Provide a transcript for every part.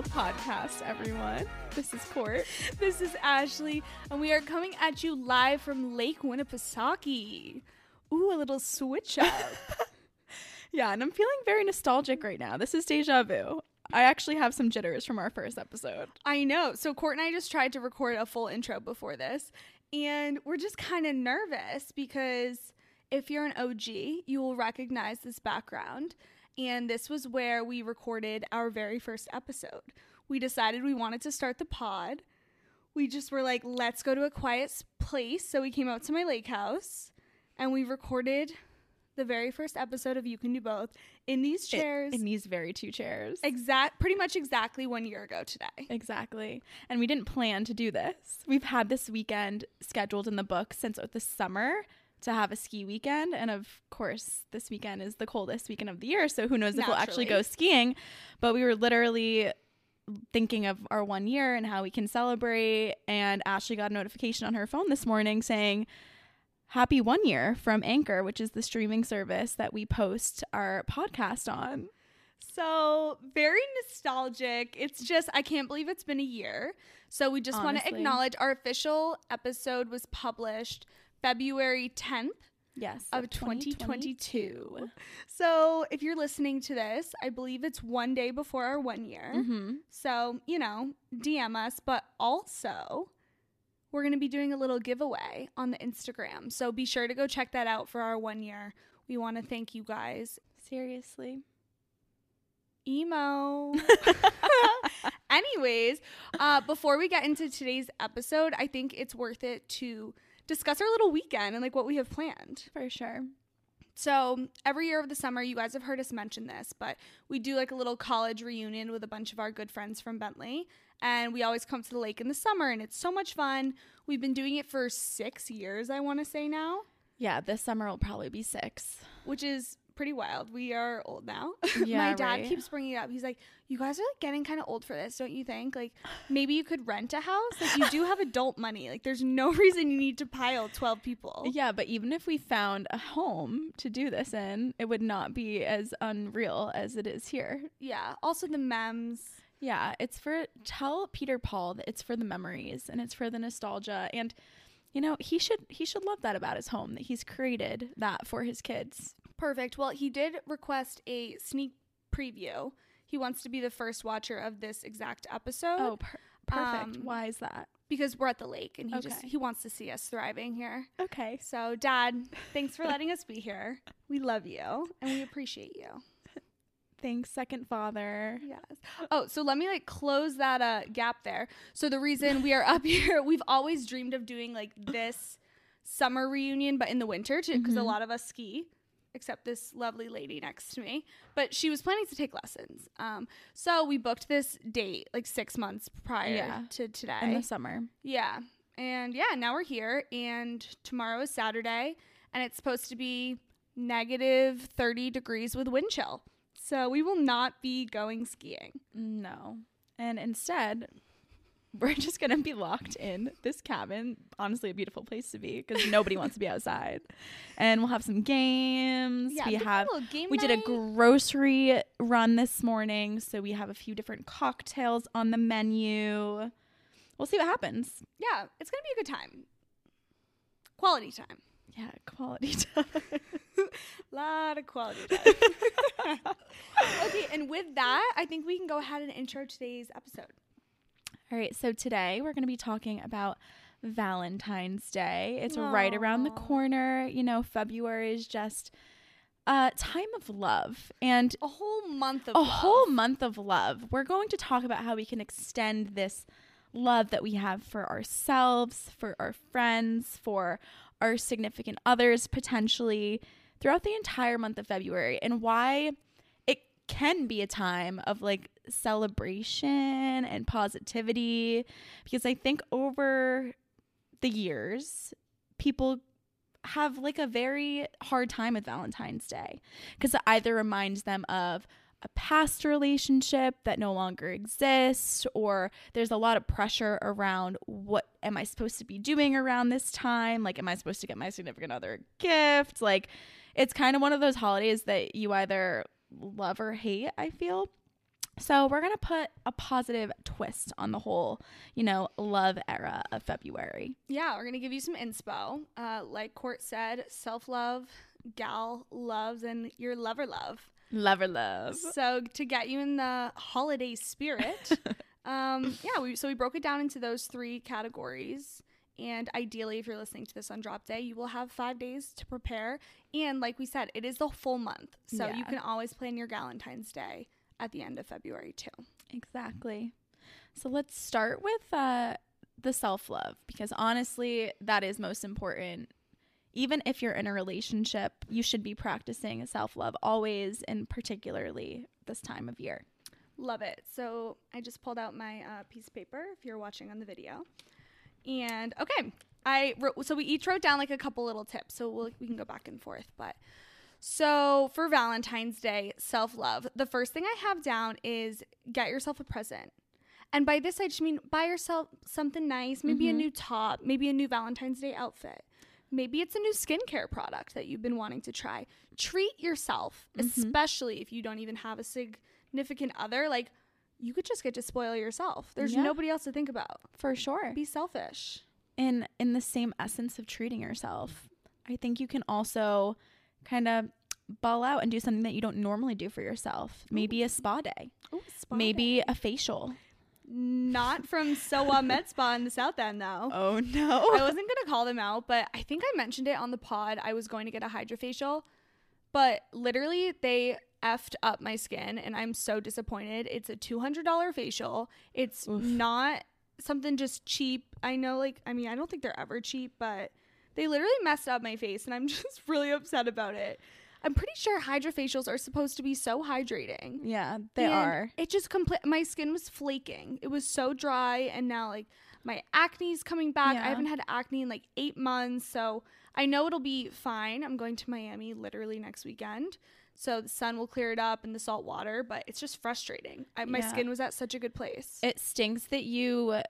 Both podcast, everyone. This is Court. This is Ashley, and we are coming at you live from Lake Winnipesaukee. Ooh, a little switch up. Yeah, and I'm feeling very nostalgic right now. This is deja vu. I actually have some jitters from our first episode. I know. So Court and I just tried to record a full intro before this, and we're just kind of nervous because if you're an OG, you will recognize this background. And this was where we recorded our very first episode. We decided we wanted to start the pod. We just were like, let's go to a quiet place. So we came out to my lake house and we recorded the very first episode of You Can Do Both in these chairs. In these very two chairs. exact pretty much exactly one year ago today. Exactly. And we didn't plan to do this. We've had this weekend scheduled in the book since the summer to have a ski weekend. And of course, this weekend is the coldest weekend of the year. So who knows if we'll actually go skiing. But we were literally thinking of our one year and how we can celebrate. And Ashley got a notification on her phone this morning saying, Happy one year from Anchor, which is the streaming service that we post our podcast on. So very nostalgic. It's just I can't believe it's been a year. So we just want to acknowledge our official episode was published February 10th Yes. of 2022. So if you're listening to this, I believe it's one day before our one year. Mm-hmm. So, you know, DM us, but also we're going to be doing a little giveaway on the Instagram. So be sure to go check that out for our one year. We want to thank you guys. Seriously. Emo. Anyways, uh, before we get into today's episode, I think it's worth it to discuss our little weekend and like what we have planned. For sure. So every year of the summer, you guys have heard us mention this, but we do like a little college reunion with a bunch of our good friends from Bentley. And we always come to the lake in the summer, and it's so much fun. We've been doing it for six years, I want to say now, Yeah, this summer will probably be six. which is pretty wild. We are old now. Yeah, My dad right. keeps bringing it up. He's like, "You guys are like getting kind of old for this, don't you think? Like maybe you could rent a house. Like you do have adult money. Like there's no reason you need to pile 12 people." Yeah, but even if we found a home to do this in, it would not be as unreal as it is here. Yeah. Also the mems. Yeah, it's for tell Peter Paul that it's for the memories and it's for the nostalgia and you know, he should he should love that about his home that he's created that for his kids. Perfect. Well, he did request a sneak preview. He wants to be the first watcher of this exact episode Oh, per- perfect. Um, Why is that? because we're at the lake and he just he wants to see us thriving here. Okay. So, Dad, thanks for letting us be here. We love you and we appreciate you. Thanks, second father. Yes. Oh, so let me like close that uh gap there. So the reason we are up here, we've always dreamed of doing like this summer reunion, but in the winter too, because a Mhm. lot of us ski, except this lovely lady next to me. But she was planning to take lessons. Um, so we booked this date like six months prior Yeah. to today. In the summer. Yeah. And yeah, now we're here and tomorrow is Saturday and it's supposed to be negative 30 degrees with wind chill. So we will not be going skiing. No. And instead, we're just going to be locked in this cabin. Honestly, a beautiful place to be because nobody wants to be outside. And we'll have some games. we think a have game we did a grocery run this morning, so we have a few different cocktails on the menu. We'll see what happens. yeah, it's gonna be a good time. Quality time. Yeah, quality time. A lot of quality time. okay, and with that, I think we can go ahead and intro today's episode. All right, so today we're going to be talking about Valentine's Day. It's right around the corner. You know, February is just a time of love and A whole month of a love. whole month of love. We're going to talk about how we can extend this love that we have for ourselves, for our friends, for our significant others potentially throughout the entire month of February and why it can be a time of like celebration and positivity because I think over the years people have like a very hard time with Valentine's Day because it either reminds them of a past relationship that no longer exists or there's a lot of pressure around what am I supposed to be doing around this time? Like am I supposed to get my significant other a gift? Like it's kind of one of those holidays that you either love or hate I feel So we're going to put a positive twist on the whole, you know, love era of February. Yeah, we're going to give you some inspo. Uh, like Court said, self love, gal loves, and your lover love. Lover love. So to get you in the holiday spirit, um, yeah, we, so we broke it down into those three categories. And ideally, if you're listening to this on drop day, you will have five days to prepare. And like we said, it is the full month. So Yeah. you can always plan your Valentine's Day at the end of February, too. Exactly. So let's start with uh, the self love because honestly, that is most important. Even if you're in a relationship, you should be practicing self love always, and particularly this time of year. Love it. So I just pulled out my uh, piece of paper if you're watching on the video. And okay, I wrote, so we each wrote down like a couple little tips. So we'll, we can go back and forth. But so for Valentine's Day, self love, the first thing I have down is get yourself a present. And by this, I just mean buy yourself something nice, maybe a Mhm. new top, maybe a new Valentine's Day outfit. Maybe it's a new skincare product that you've been wanting to try. Treat yourself, Mhm. especially if you don't even have a significant other. Like, you could just get to spoil yourself. There's Yeah. nobody else to think about. For sure. Be selfish. And in the same essence of treating yourself, I think you can also kind of ball out and do something that you don't normally do for yourself. Maybe a spa day, Ooh, spa maybe day. a facial. not from Sowa Med Spa in the South End, though. Oh no. I wasn't gonna call them out, but I think I mentioned it on the pod. I was going to get a hydrofacial, but literally they effed up my skin, and I'm so disappointed. It's a two hundred dollar facial. It's Oof. not something just cheap. I know, like, I mean, I don't think they're ever cheap, but they literally messed up my face, and I'm just really upset about it. I'm pretty sure hydrofacials are supposed to be so hydrating. yeah, they And are. It just complete. My skin was flaking. It was so dry, and now like my acne's coming back. Yeah. I haven't had acne in like eight months, so I know it'll be fine. I'm going to Miami literally next weekend, so the sun will clear it up and the salt water. But it's just frustrating. I, my Yeah. skin was at such a good place. It stinks that you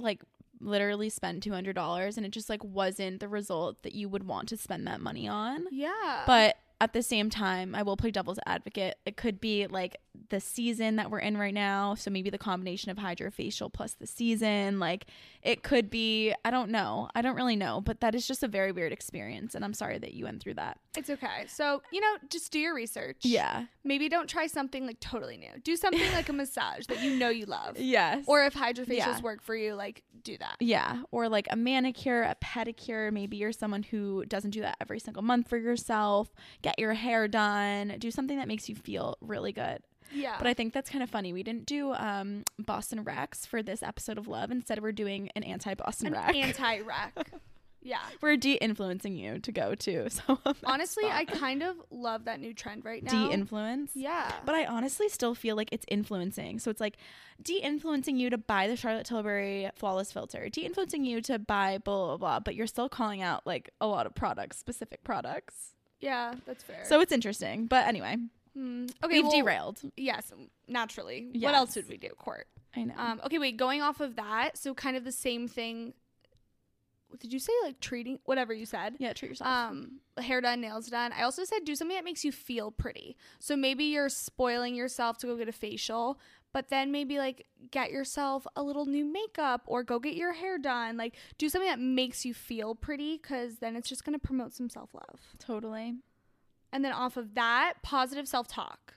like literally spend $200 and it just like wasn't the result that you would want to spend that money on. yeah, But at the same time, I will play devil's advocate. It could be like the season that we're in right now. So maybe the combination of hydrofacial plus the season. Like it could be, I don't know. I don't really know. But that is just a very weird experience. And I'm sorry that you went through that. it's okay. So you know, just do your research. Yeah. Maybe don't try something like totally new. Do something like a massage that you know you love. Yes. Or if hydrofacials Yeah. work for you, like do that. Yeah, or like a manicure, a pedicure. Maybe you're someone who doesn't do that every single month for yourself. Get your hair done. Do something that makes you feel really good. Yeah. But I think that's kind of funny. We didn't do um, Boston Recs for this episode of Love. Instead, we're doing an anti Boston an Rex. anti rack. yeah. we're de-influencing you to go to. So Honestly, I kind of love that new trend right now. de-influence. yeah. But I honestly still feel like it's influencing. So it's like de-influencing you to buy the Charlotte Tilbury flawless filter, de-influencing you to buy blah blah blah. But you're still calling out like a lot of products, specific products. yeah, that's fair. So it's interesting. But anyway, Hmm. okay, we've well, derailed. Yes, naturally. What else would we do? Court. I know. Um. Okay. Wait. Going off of that, so kind of the same thing. Did you say like treating whatever you said? yeah, treat yourself. um hair done nails done i also said do something that makes you feel pretty so maybe you're spoiling yourself to go get a facial but then maybe like get yourself a little new makeup or go get your hair done like do something that makes you feel pretty because then it's just going to promote some self-love totally. And then off of that positive self-talk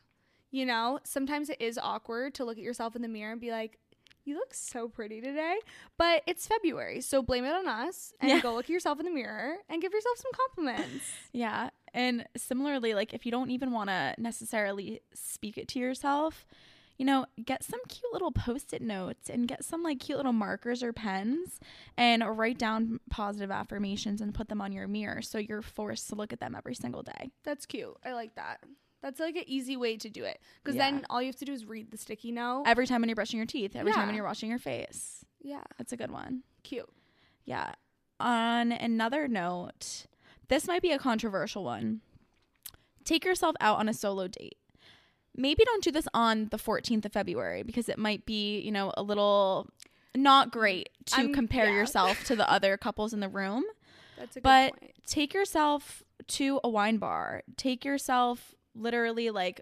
you know sometimes it is awkward to look at yourself in the mirror and be like you look so pretty today but it's february so blame it on us and Yeah. go look at yourself in the mirror and give yourself some compliments Yeah. And similarly, like if you don't even want to necessarily speak it to yourself, you know, get some cute little post it notes and get some like cute little markers or pens and write down positive affirmations and put them on your mirror so you're forced to look at them every single day. That's cute. I like that. That's like an easy way to do it. Because Yeah. then all you have to do is read the sticky note. Every time when you're brushing your teeth, every time when you're washing your face. yeah. That's a good one. Cute. Yeah. On another note, this might be a controversial one. Take yourself out on a solo date. Maybe don't do this on the 14th of February because it might be, you know, a little not great to I'm- compare yeah. yourself to the other couples in the room. That's a good But point. take yourself to a wine bar. Take yourself literally like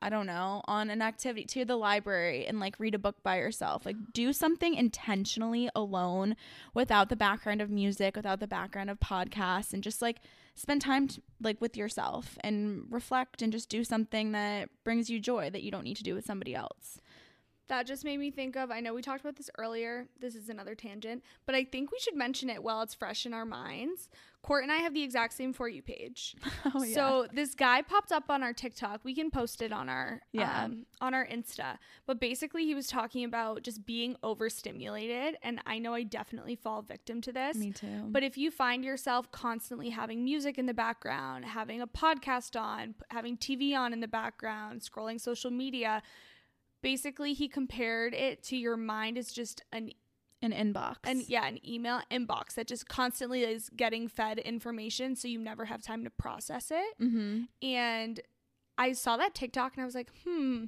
I don't know, on an activity to the library and like read a book by yourself. Like do something intentionally alone without the background of music, without the background of podcasts and just like spend time like with yourself and reflect and just do something that brings you joy that you don't need to do with somebody else. That just made me think of I know we talked about this earlier. This is another tangent, but I think we should mention it while it's fresh in our minds. Court and I have the exact same for you page. Oh yeah. So this guy popped up on our TikTok. We can post it on our Yeah. um, on our Insta. But basically, he was talking about just being overstimulated, and I know I definitely fall victim to this. me too. But if you find yourself constantly having music in the background, having a podcast on, having TV on in the background, scrolling social media, basically he compared it to your mind as just an an inbox. And yeah, an email inbox that just constantly is getting fed information so you never have time to process it. mm-hmm. And I saw that TikTok and I was like, "Hmm,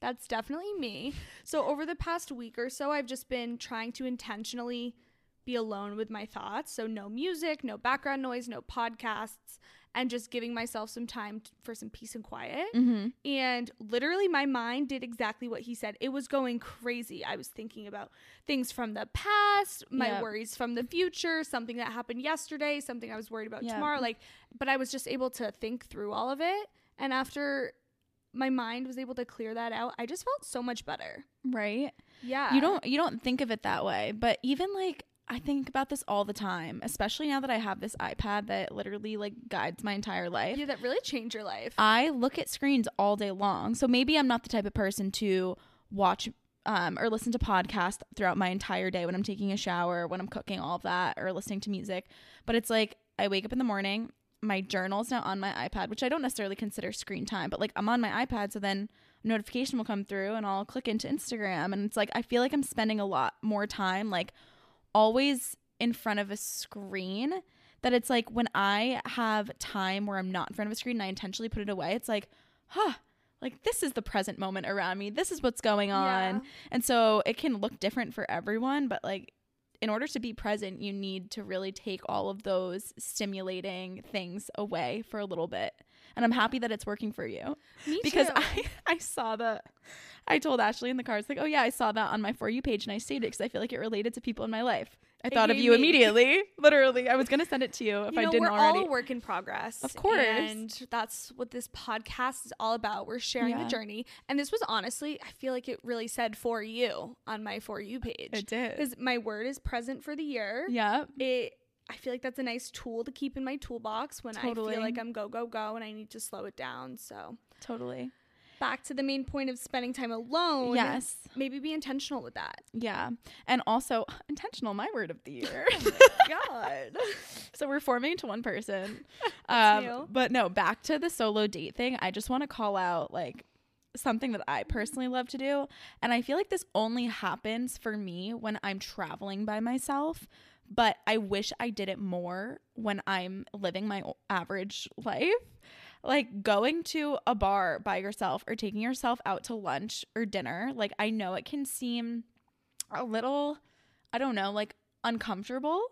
that's definitely me." So over the past week or so, I've just been trying to intentionally be alone with my thoughts. So no music, no background noise, no podcasts, and just giving myself some time t- for some peace and quiet. Mm-hmm. And literally, my mind did exactly what he said. It was going crazy. I was thinking about things from the past, my Yep. worries from the future, something that happened yesterday, something I was worried about Yep. tomorrow. Like, but I was just able to think through all of it. And after my mind was able to clear that out, I just felt so much better. Right? Yeah. you don't you don't think of it that way but even like i think about this all the time especially now that i have this ipad that literally like guides my entire life. Yeah, that really changed your life. i look at screens all day long. So maybe i'm not the type of person to watch um, or listen to podcasts throughout my entire day when i'm taking a shower when i'm cooking all of that or listening to music. But it's like i wake up in the morning my journal's now on my ipad which i don't necessarily consider screen time but like i'm on my ipad so then a notification will come through and i'll click into instagram. And it's like i feel like i'm spending a lot more time like always in front of a screen that it's like when i have time where i'm not in front of a screen and i intentionally put it away it's like huh like this is the present moment around me this is what's going on Yeah. and so it can look different for everyone but like in order to be present you need to really take all of those stimulating things away for a little bit and i'm happy that it's working for you Me because too. I I saw the I told Ashley in the car, it's like, oh yeah, I saw that on my for you page and I saved it because I feel like it related to people in my life. I It thought of you me- immediately. Literally, I was gonna send it to you if you I didn't we're already. all a work in progress. Of course. And that's what this podcast is all about. We're sharing Yeah. the journey. And this was honestly, I feel like it really said for you on my for you page. it did. Because my word is present for the year. Yeah. It I feel like that's a nice tool to keep in my toolbox when I feel like I'm go, go, go and I need to slow it down. So Totally. Back to the main point of spending time alone. Yes. Maybe be intentional with that. Yeah. And also intentional, my word of the year. God. so we're forming into one person. Um, but no, back to the solo date thing. I just want to call out like something that I personally love to do. And I feel like this only happens for me when I'm traveling by myself. But I wish I did it more when I'm living my average life. Like going to a bar by yourself or taking yourself out to lunch or dinner. Like, I know it can seem a little, I don't know, like uncomfortable.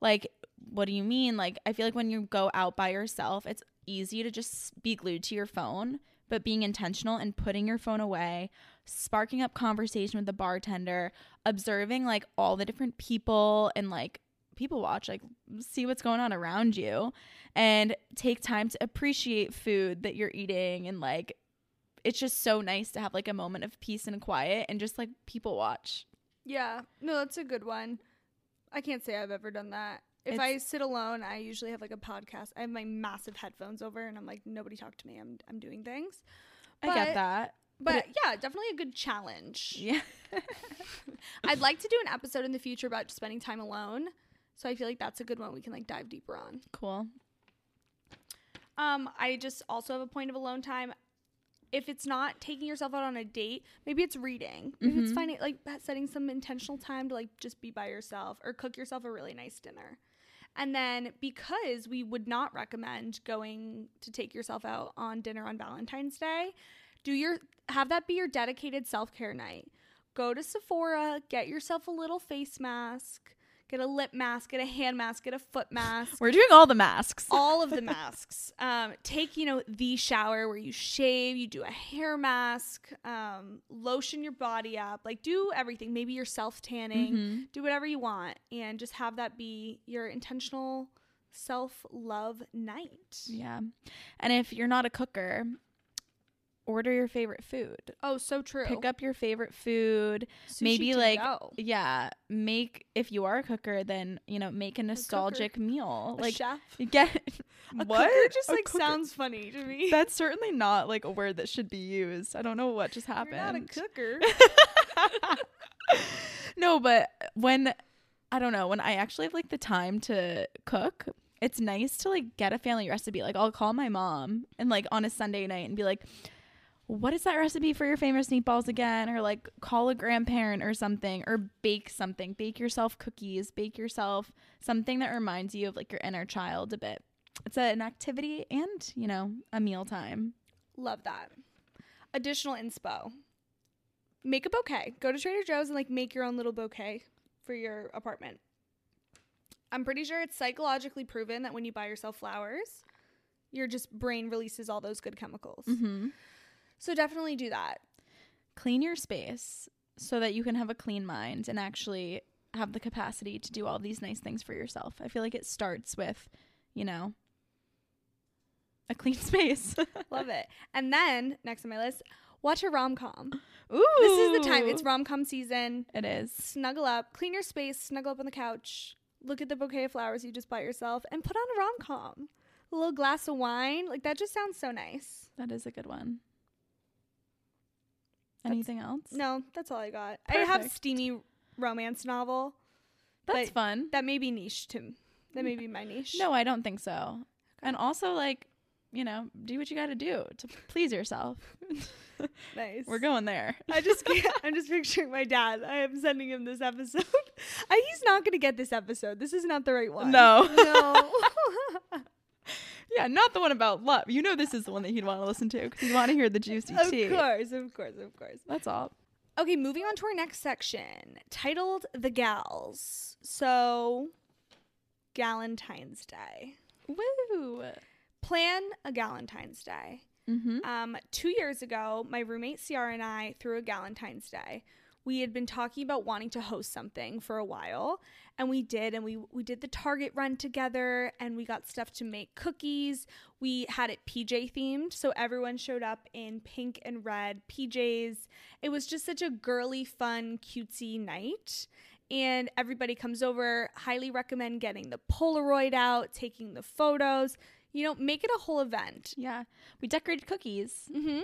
Like, what do you mean? Like, I feel like when you go out by yourself, it's easy to just be glued to your phone, but being intentional and putting your phone away, sparking up conversation with the bartender, observing like all the different people and like people watch, like see what's going on around you and take time to appreciate food that you're eating and like it's just so nice to have like a moment of peace and quiet and just like people watch. Yeah. No, that's a good one. I can't say I've ever done that. If I sit alone, I usually have like a podcast. I have my massive headphones over and I'm like, nobody talk to me. I'm I'm doing things. I get that. But, But yeah, definitely a good challenge. Yeah. I'd like to do an episode in the future about spending time alone. So I feel like that's a good one we can like dive deeper on. cool. Um, I just also have a point of alone time. If it's not taking yourself out on a date, maybe it's reading. Maybe it's Mhm. finding like setting some intentional time to like just be by yourself or cook yourself a really nice dinner. And then because we would not recommend going to take yourself out on dinner on Valentine's Day, do your have that be your dedicated self-care night. Go to Sephora, get yourself a little face mask, get a lip mask, get a hand mask, get a foot mask. We're doing all the masks. all of the masks. Um, take, you know, the shower where you shave, you do a hair mask, um, lotion your body up, like do everything. Maybe you're self tanning, Mhm. do whatever you want, and just have that be your intentional self love night. Yeah. And if you're not a cooker, order your favorite food. Oh, so true. Pick up your favorite food. Sushi maybe, like, go. Yeah. Make if you are a cooker, then you know, make a nostalgic meal. a like chef. get A what? just A like cooker. sounds funny to me. That's certainly not like a word that should be used. I don't know what just happened. You're not a cooker. no, but when I don't know, when I actually have like the time to cook, it's nice to like get a family recipe. Like I'll call my mom and like on a Sunday night and be like, "What is that recipe for your famous meatballs again?" Or like call a grandparent or something or bake something. Bake yourself cookies, bake yourself something that reminds you of like your inner child a bit. It's an activity and, you know, a meal time. Love that. Additional inspo. Make a bouquet. Go to Trader Joe's and like make your own little bouquet for your apartment. I'm pretty sure it's psychologically proven that when you buy yourself flowers, your just brain releases all those good chemicals. Mhm. So definitely do that. clean your space so that you can have a clean mind and actually have the capacity to do all these nice things for yourself. I feel like it starts with, you know, a clean space. Love it. And then next on my list, watch a rom com. Ooh. This is the time. It's rom com season. it is. Snuggle up, clean your space, snuggle up on the couch, look at the bouquet of flowers you just bought yourself, and put on a rom com. A little glass of wine. Like that just sounds so nice. That is a good one. Anything else? No, that's all I got. I have steamy romance novel. That's fun. That may be niche to that may be my niche. No, I don't think so. And also like, you know, do what you got to do to please yourself. nice. We're going there. I just I'm just picturing my dad. I am sending him this episode. I, he's not going to get this episode. This is not the right one. No. No. Yeah, not the one about love. You know this is the one that he'd want to listen to because he'd want to hear the juicy of tea. course, of course, of course. That's all. Okay, moving on to our next section titled The Gals. So, Galentine's Day. Woo. Plan a Galentine's Day. Mm-hmm. Um, two years ago, my roommate Ciara and I threw a Galentine's Day. We had been talking about wanting to host something for a while, and we did. And we we did the Target run together, and we got stuff to make cookies. We had it PJ themed, so everyone showed up in pink and red PJs. It was just such a girly, fun, cutesy night. And everybody comes over. Highly recommend getting the Polaroid out, taking the photos. You know, make it a whole event. Yeah. We decorated cookies. Mm-hmm.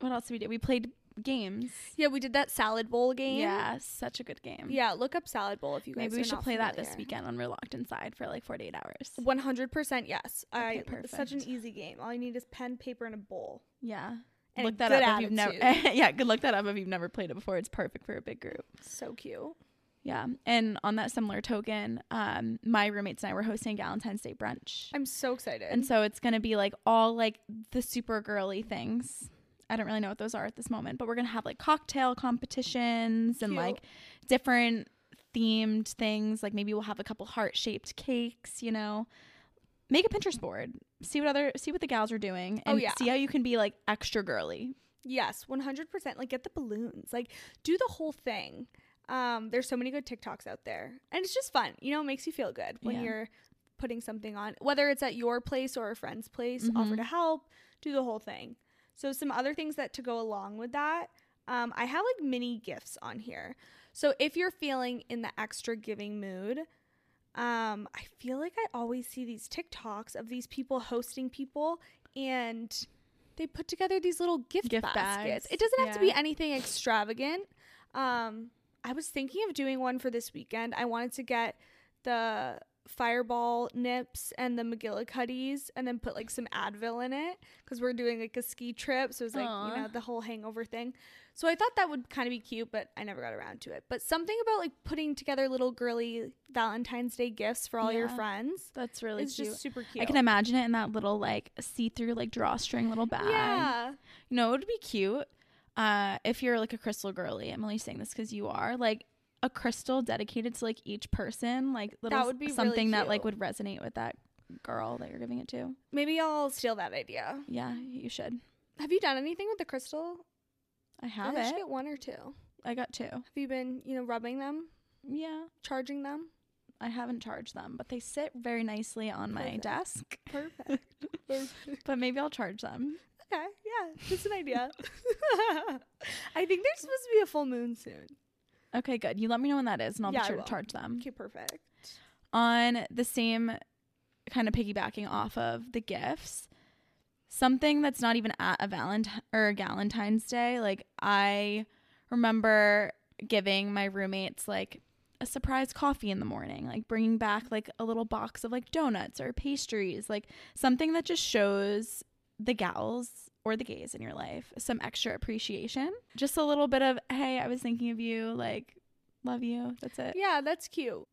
What else did we do? We played games. Yeah, we did that salad bowl game. Yeah, such a good game. Yeah, look up salad bowl if you guys Maybe we should play that this weekend when we're locked inside for like 48 hours. 100% yes. I Okay, it's such an easy game. All you need is pen, paper and a bowl. Yeah. And look that up if you've never. Yeah, good look that up if you've never played it before. It's perfect for a big group. So cute. Yeah. And on that similar token, um my roommates and I were hosting Valentine's Day brunch. I'm so excited. And so it's to be like all like the super girly things. I don't really know what those are at this moment, but we're going to have like cocktail competitions and like different themed things. Like maybe we'll have a couple heart-shaped cakes, you know. Make a Pinterest board. See what other see what the gals are doing Oh, and yeah. see how you can be like extra girly. yes, 100%. Like get the balloons. Like do the whole thing. Um there's so many good TikToks out there. And it's just fun. You know, it makes you feel good when Yeah. you're putting something on. Whether it's at your place or a friend's place, offer Mhm. to help, do the whole thing. So some other things that to go along with that, um, I have like mini gifts on here. So if you're feeling in the extra giving mood, um, I feel like I always see these TikToks of these people hosting people and they put together these little gift, Gift baskets. bags, It doesn't have to be anything extravagant. Um, I was thinking of doing one for this weekend. I wanted to get the fireball nips and the McGillicuddies and then put like some Advil in it because we're doing like a ski trip. So it's like, Aw. you know, the whole hangover thing. So I thought that would kind of be cute, but I never got around to it. But something about like putting together little girly Valentine's Day gifts for all your friends That's really it's just super cute. I can imagine it in that little like see-through like drawstring little bag. Yeah. You know, it would be cute. Uh, if you're like a crystal girly, I'm only saying this because you are. Like, a crystal dedicated to like each person, like little would be really something that like would resonate with that girl that you're giving it to. Maybe I'll steal that idea. Yeah, you should. Have you done anything with the crystal? I have I it. get one or two. I got two. Have you been, you know, rubbing them, Yeah, charging them? I haven't charged them, but they sit very nicely on my desk. Perfect. Perfect. But maybe I'll charge them. Okay, yeah, just an idea. I think there's supposed to be a full moon soon. Okay, good. You let me know when that is, and I'll Yeah, be sure to charge them. Okay, perfect. on the same kind of piggybacking off of the gifts something that's not even at a valentine or a galentine's day like i remember giving my roommates like a surprise coffee in the morning like bringing back like a little box of like donuts or pastries like something that just shows the gals or the gays in your life some extra appreciation just a little bit of hey i was thinking of you like love you that's it Yeah, that's cute.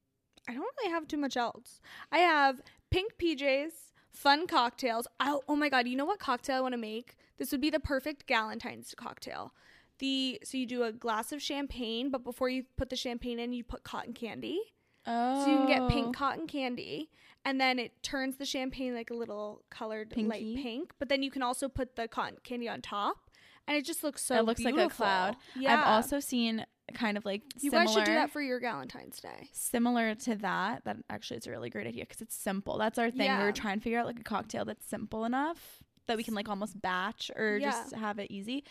I don't really have too much else. I have pink PJs, fun cocktails. Oh, oh my god, you know what cocktail I want to make? This would be the perfect Galentine's cocktail. The so you do a glass of champagne, but before you put the champagne in, you put cotton candy. Oh So you can get pink cotton candy, and then it turns the champagne like a little colored Pinky. light pink. But then you can also put the cotton candy on top, and it just looks so. it looks like a cloud. Yeah, I've also seen kind of like you similar, guys should do that for your Valentine's Day. similar to that. That actually is a really great idea because it's simple. That's our thing. We Yeah. were trying to figure out like a cocktail that's simple enough that we can like almost batch or Yeah. just have it easy.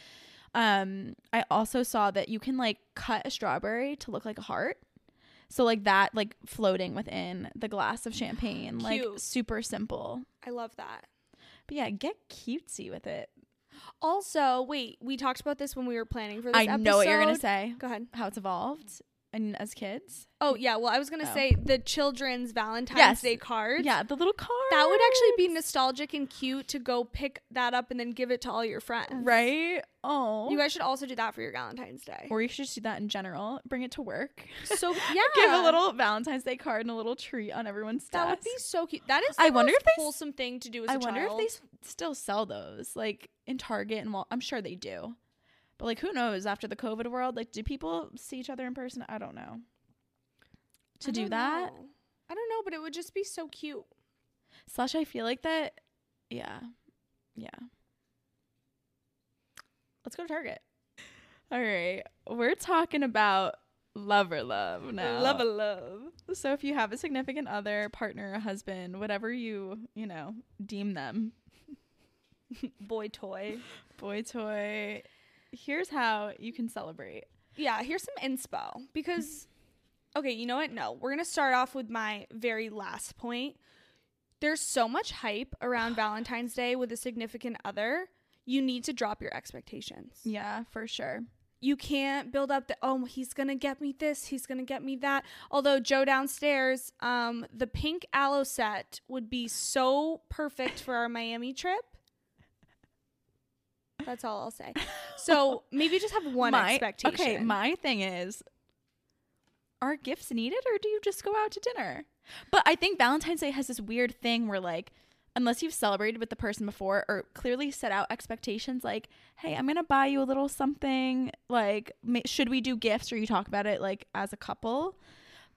Um, I also saw that you can like cut a strawberry to look like a heart. So like that, like floating within the glass of champagne, like Cute. super simple. I love that. But yeah, get cutesy with it. Also, wait, we talked about this when we were planning for this episode. I know what you're gonna episode. say. Go ahead. How it's evolved, and as kids. Oh yeah, well I was gonna Oh. say the children's Valentine's Yes. Day cards. Yeah, the little card. That would actually be nostalgic and cute to go pick that up and then give it to all your friends. right. Oh, You guys should also do that for your Valentine's Day. or you should just do that in general. Bring it to work. So yeah, Give a little Valentine's Day card and a little treat on everyone's That would be so cute. That is. I wonder if they wholesome thing to do as I wonder child. if they s- still sell those, like in Target and Wal. I'm sure they do, but like who knows? After the COVID world, like do people see each other in person? I don't know. To I do don't that, know. I don't know, but it would just be so cute. slash, I feel like that. Yeah, yeah. Let's go to Target. All right, we're talking about lover love now. Love a love. So if you have a significant other, partner, husband, whatever you, you know, deem them, Boy toy. boy toy, here's how you can celebrate. Yeah, here's some inspo because okay, you know what? No, we're going to start off with my very last point. There's so much hype around Valentine's Day with a significant other. You need to drop your expectations. Yeah, for sure. You can't build up the oh, he's going to get me this, he's going to get me that. Although Joe downstairs, um the pink Alo set would be so perfect for our Miami trip. That's all I'll say. So, maybe just have one my, expectation. Okay, my thing is are gifts needed or do you just go out to dinner? But I think Valentine's Day has this weird thing where like unless you've celebrated with the person before or clearly set out expectations like, "Hey, I'm going to buy you a little something." Like, should we do gifts or you talk about it like as a couple?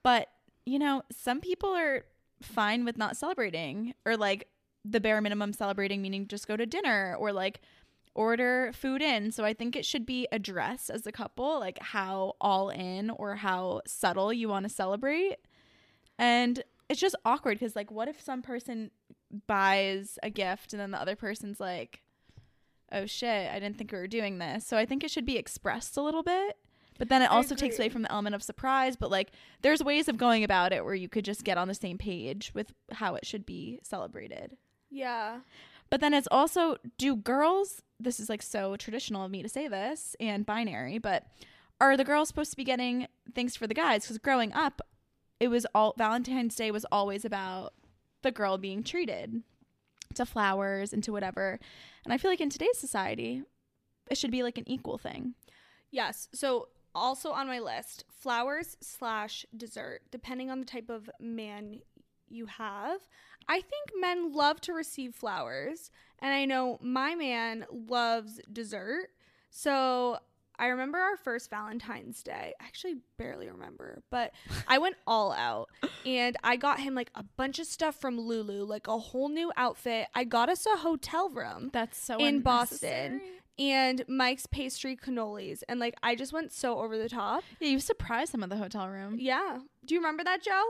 But, you know, some people are fine with not celebrating or like the bare minimum celebrating meaning just go to dinner or like order food in. So I think it should be addressed as a couple, like how all in or how subtle you want to celebrate. And it's just awkward because, like, what if some person buys a gift and then the other person's like, oh shit, I didn't think we were doing this. So I think it should be expressed a little bit. But then it also takes away from the element of surprise. But like, there's ways of going about it where you could just get on the same page with how it should be celebrated. Yeah. But then it's also do girls, this is like so traditional of me to say this and binary, but are the girls supposed to be getting things for the guys? Because growing up, it was all Valentine's Day was always about the girl being treated to flowers and to whatever. And I feel like in today's society, it should be like an equal thing. Yes. So also on my list, flowers slash dessert, depending on the type of man you have. I think men love to receive flowers, and I know my man loves dessert. So I remember our first Valentine's Day. I actually barely remember, but I went all out and I got him like a bunch of stuff from Lulu, like a whole new outfit. I got us a hotel room That's so In Boston. and Mike's pastry cannolis. And like, I just went so over the top. Yeah, you surprised him at the hotel room. Yeah. Do you remember that, Joe?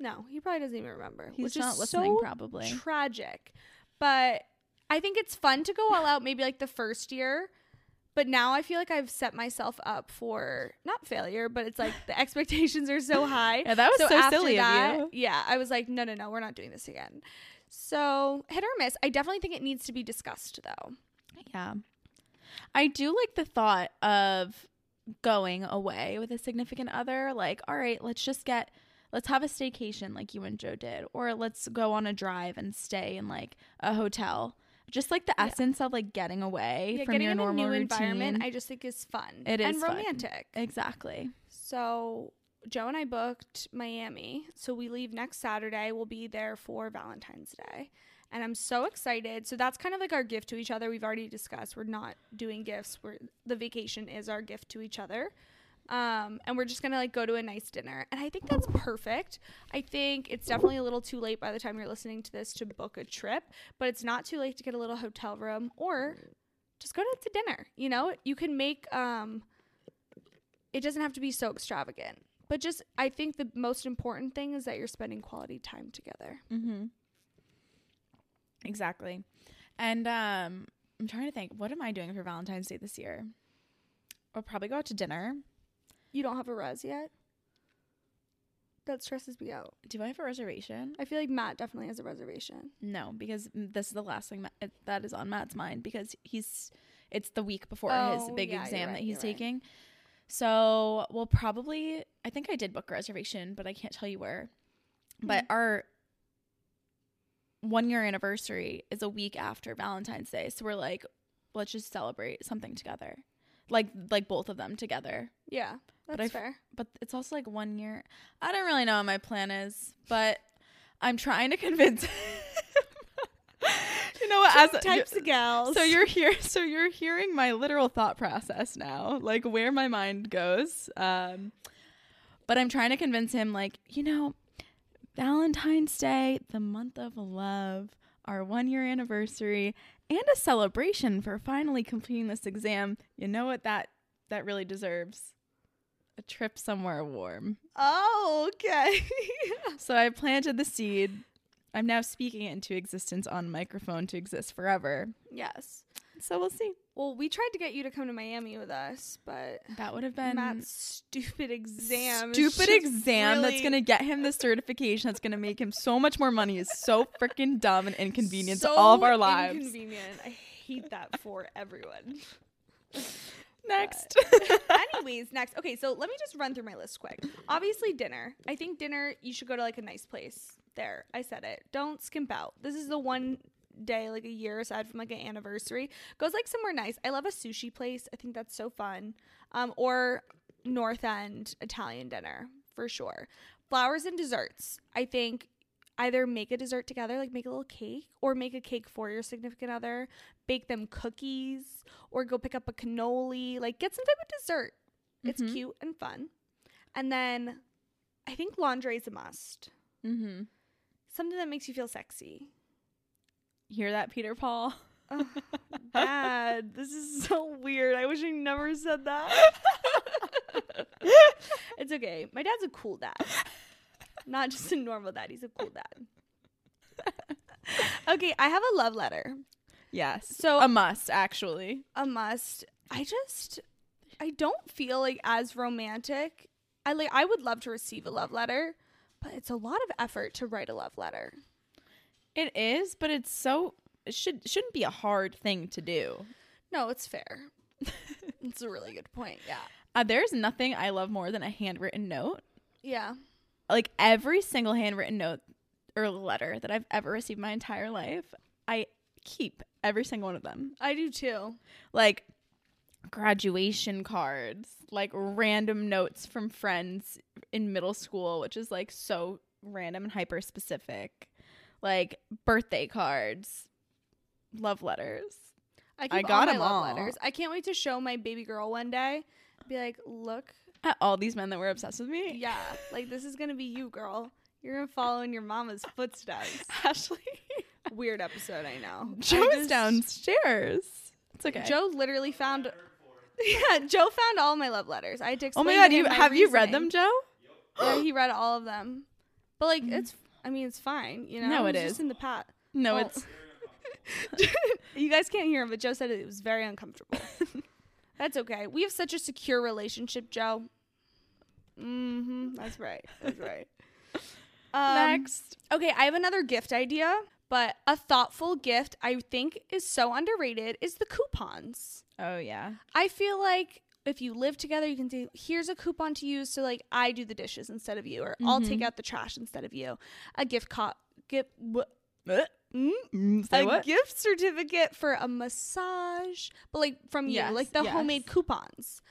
No, he probably doesn't even remember. He's which not is listening, so probably. tragic. But I think it's fun to go all out maybe like the first year. But now I feel like I've set myself up for not failure, but it's like the expectations are so high. Yeah, that was so, after silly that, of you. Yeah, I was like, no, no, no, we're not doing this again. So hit or miss. I definitely think it needs to be discussed though. Yeah. I do like the thought of going away with a significant other. Like, all right, let's just get, let's have a staycation like you and Joe did, or let's go on a drive and stay in like a hotel. Just like the Yeah. essence of like getting away Yeah, from getting your in a normal new routine. environment, I just think is fun. It and is fun. romantic. exactly. So Joe and I booked Miami. So we leave next Saturday. We'll be there for Valentine's Day. And I'm so excited. So that's kind of like our gift to each other. We've already discussed we're not doing gifts. We're the vacation is our gift to each other. Um, and we're just gonna like go to a nice dinner. And I think that's perfect. I think it's definitely a little too late by the time you're listening to this to book a trip, but it's not too late to get a little hotel room or just go to, to dinner. You know, you can make um it doesn't have to be so extravagant. But just I think the most important thing is that you're spending quality time together. Mm-hmm. Exactly. And um, I'm trying to think, what am I doing for Valentine's Day this year? I'll probably go out to dinner. You don't have a res yet? That stresses me out. Do I have a reservation? I feel like Matt definitely has a reservation. No, because this is the last thing Ma- it- that is on Matt's mind because he's it's the week before Oh, his big yeah, exam right, that he's you're right. taking. So we'll probably I think I did book a reservation, but I can't tell you where. But Hmm. our one year anniversary is a week after Valentine's Day. So we're like, let's just celebrate something together. Like like both of them together. Yeah, But that's fair. But it's also like one year. I don't really know what my plan is, but I'm trying to convince him. you know what? As types of gals. so you're here. So you're hearing my literal thought process now, like where my mind goes. Um, but I'm trying to convince him, like you know, Valentine's Day, the month of love, our one year anniversary, and a celebration for finally completing this exam. You know what that that really deserves? A trip somewhere warm. Oh, okay. So I planted the seed. I'm now speaking it into existence on microphone to exist forever. yes. So we'll see. Well, we tried to get you to come to Miami with us, but That would have been Matt's stupid exam. stupid just exam that's gonna get him the certification that's gonna make him so much more money is so freaking dumb and inconvenient so to all of our lives. Inconvenient. I hate that for everyone. Next. Anyways, next. Okay, so let me just run through my list quick. Obviously, dinner. I think dinner, you should go to like a nice place. There, I said it. Don't skimp out. This is the one day, like a year aside from like an anniversary. Goes like somewhere nice. I love a sushi place. I think that's so fun. Um, or North End Italian dinner for sure. Flowers and desserts. I think either make a dessert together, like make a little cake, or make a cake for your significant other, bake them cookies, or go pick up a cannoli, like get some type of dessert. It's Mhm. cute and fun. And then I think laundry is a must. mm-hmm. Something that makes you feel sexy. Hear that, Peter Paul? Ugh, Dad, this is so weird. I wish I never said that. it's okay. My dad's a cool dad. Not just a normal dad. He's a cool dad. okay, I have a love letter. yes. So a must, actually. a must. I just I don't feel like as romantic. I like I would love to receive a love letter, but it's a lot of effort to write a love letter. It is, but it's so it should shouldn't be a hard thing to do. No, it's fair. it's a really good point. Yeah. Uh, there's nothing I love more than a handwritten note. Yeah. Like every single handwritten note or letter that I've ever received my entire life, I keep every single one of them. I do too. Like graduation cards, like random notes from friends in middle school, which is like so random and hyper specific. Like birthday cards, love letters. I, I got all 'em my love all. letters. I can't wait to show my baby girl one day. Be like, look, At all these men that were obsessed with me. yeah, like this is gonna be you, girl. You're gonna follow in your mama's footsteps. Ashley. Weird episode, I know. I Joe is just- downstairs. It's okay. Joe literally found. Yeah, Joe found all my love letters. I had to oh explain. my to god, you my have you read them, Joe? Yeah, he read all of them. But like, mm. it's. I mean, it's fine. You know. No, it It's is. Just in the pot. No, Well, it's you guys can't hear him, but Joe said it was very uncomfortable. That's okay. We have such a secure relationship, Joe. Mm-hmm. That's right. That's right. Um, next. Okay, I have another gift idea, but a thoughtful gift I think is so underrated is the coupons. Oh yeah. I feel like if you live together, you can say, here's a coupon to use. So like I do the dishes instead of you, or I'll take Mhm. out the trash instead of you. A gift co- gift wh- Uh, mm? a what? gift certificate for a massage, but like from you, like the yes. homemade coupons.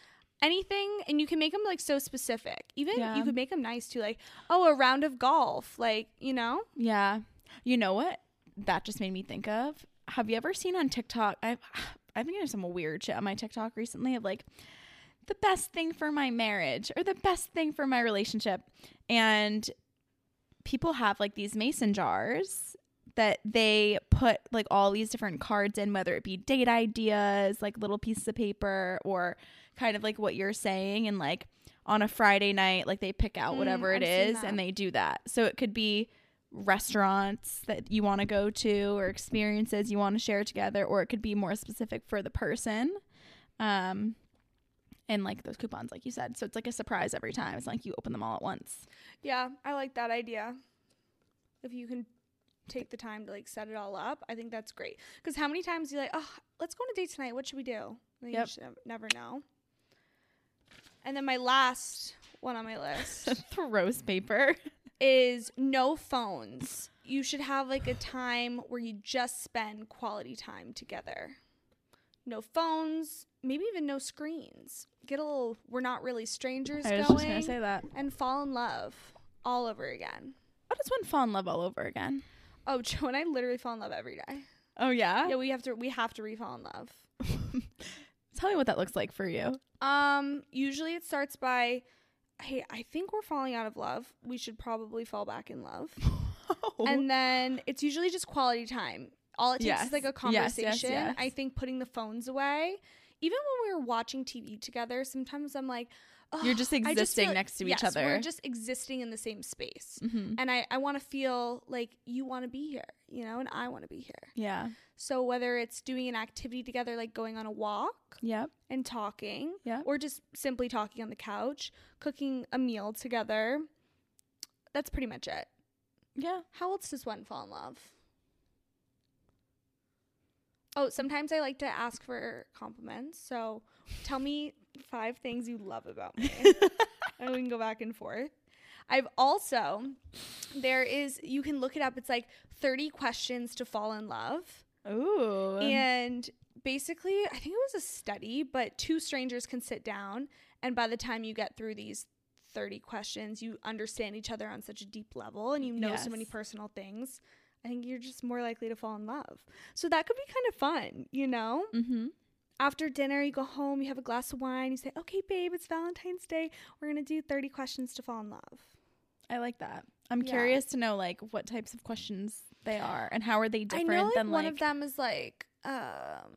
Anything, and you can make them like so specific. Even Yeah. you could make them nice too, like oh, a round of golf, like you know. Yeah. You know what? That just made me think of. Have you ever seen on TikTok? I've I've been getting some weird shit on my TikTok recently of like the best thing for my marriage or the best thing for my relationship. And people have like these mason jars that they put like all these different cards in, whether it be date ideas, like little pieces of paper, or kind of like what you're saying. And like on a Friday night, like they pick out Mm, whatever it I've seen is that. and they do that. So it could be restaurants that you want to go to or experiences you want to share together, or it could be more specific for the person. Um, and like those coupons, like you said. So it's like a surprise every time. It's like you open them all at once. Yeah, I like that idea. If you can take the time to like set it all up, I think that's great. Because how many times you're like, oh, let's go on a date tonight. What should we do? And you Yep. just never know. And then my last one on my list the rose paper. is no phones. You should have like a time where you just spend quality time together. No phones, maybe even no screens. Get a little we're not really strangers I was going just gonna say that. and fall in love all over again. What does one fall in love all over again? Oh, Joe and I literally fall in love every day. Oh yeah. Yeah, we have to we have to re-fall in love. Tell me what that looks like for you. Um, usually it starts by hey, I think we're falling out of love. We should probably fall back in love. oh. And then it's usually just quality time. All it takes Yes. is like a Yes, yes, conversation. yes. I think putting the phones away. Even when we were watching TV together, sometimes I'm like, You're "Ugh, just existing like- next to each other. We're just existing in the same space. hmm And I, I want to feel like you want to be here, you know, and I want to be here. Yeah. So whether it's doing an activity together, like going on a walk Yep. and talking, Yeah. or just simply talking on the couch, cooking a meal together, that's pretty much it. Yeah. How else does one fall in love? Oh, sometimes I like to ask for compliments. So tell me five things you love about me. and we can go back and forth. I've also, there is, you can look it up. It's like 30 questions to fall in love. Ooh. And basically, I think it was a study, but two strangers can sit down, and by the time you get through these 30 questions, you understand each other on such a deep level and you know so many personal things. I think you're just more likely to fall in love. So that could be kind of fun, you know? mm-hmm. After dinner, you go home, you have a glass of wine, you say, okay, babe, it's Valentine's Day. We're going to do 30 questions to fall in love. I like that. I'm Yeah. curious to know like what types of questions they are and how are they I different know like, than one like of them is like, um,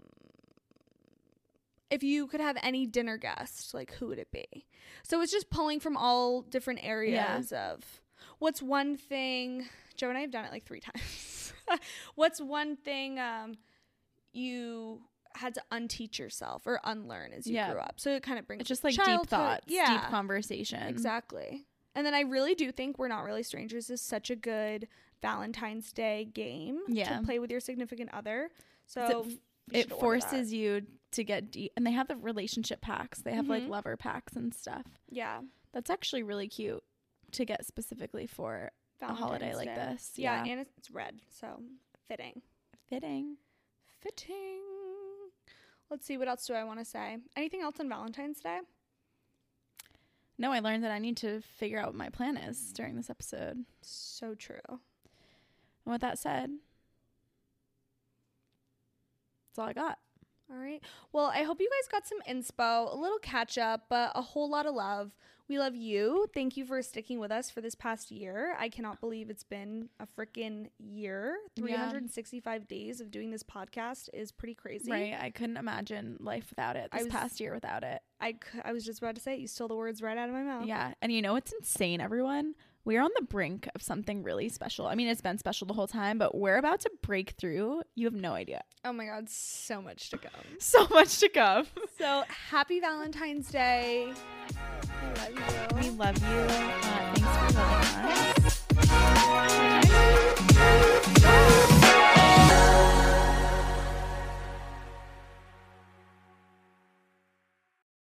if you could have any dinner guest, like who would it be? So it's just pulling from all different areas of what's one thing. Joe and I have done it like three times. what's one thing um, you had to unteach yourself or unlearn as you Yeah. grew up? So it kind of brings it's just like deep thoughts, yeah, deep conversation. Exactly. And then I really do think We're Not Really Strangers is such a good Valentine's Day game Yeah. to play with your significant other. So it- It forces you to get deep and they have the relationship packs. They have like Mhm. lover packs and stuff. yeah, That's actually really cute to get specifically for a holiday Valentine's like Day. this. Yeah, Yeah. and it's, it's red, so fitting. Fitting. Fitting. Let's see what else do I want to say. Anything else on Valentine's Day? No, I learned that I need to figure out what my plan is during this episode. So true. And with that said, that's all I got. All right. Well, I hope you guys got some inspo, a little catch up, but a whole lot of love. We love you. Thank you for sticking with us for this past year. I cannot believe it's been a freaking year. Yeah. 365 days of doing this podcast is pretty crazy. Right. I couldn't imagine life without it. I This was- past year without it. I, I was just about to say, it. you stole the words right out of my mouth. Yeah. And you know what's insane, everyone? we're on the brink of something really special. I mean, it's been special the whole time, but we're about to break through. You have no idea. Oh my God, so much to come. so much to come. So happy Valentine's Day. We love you. We love you. Uh, thanks for loving us.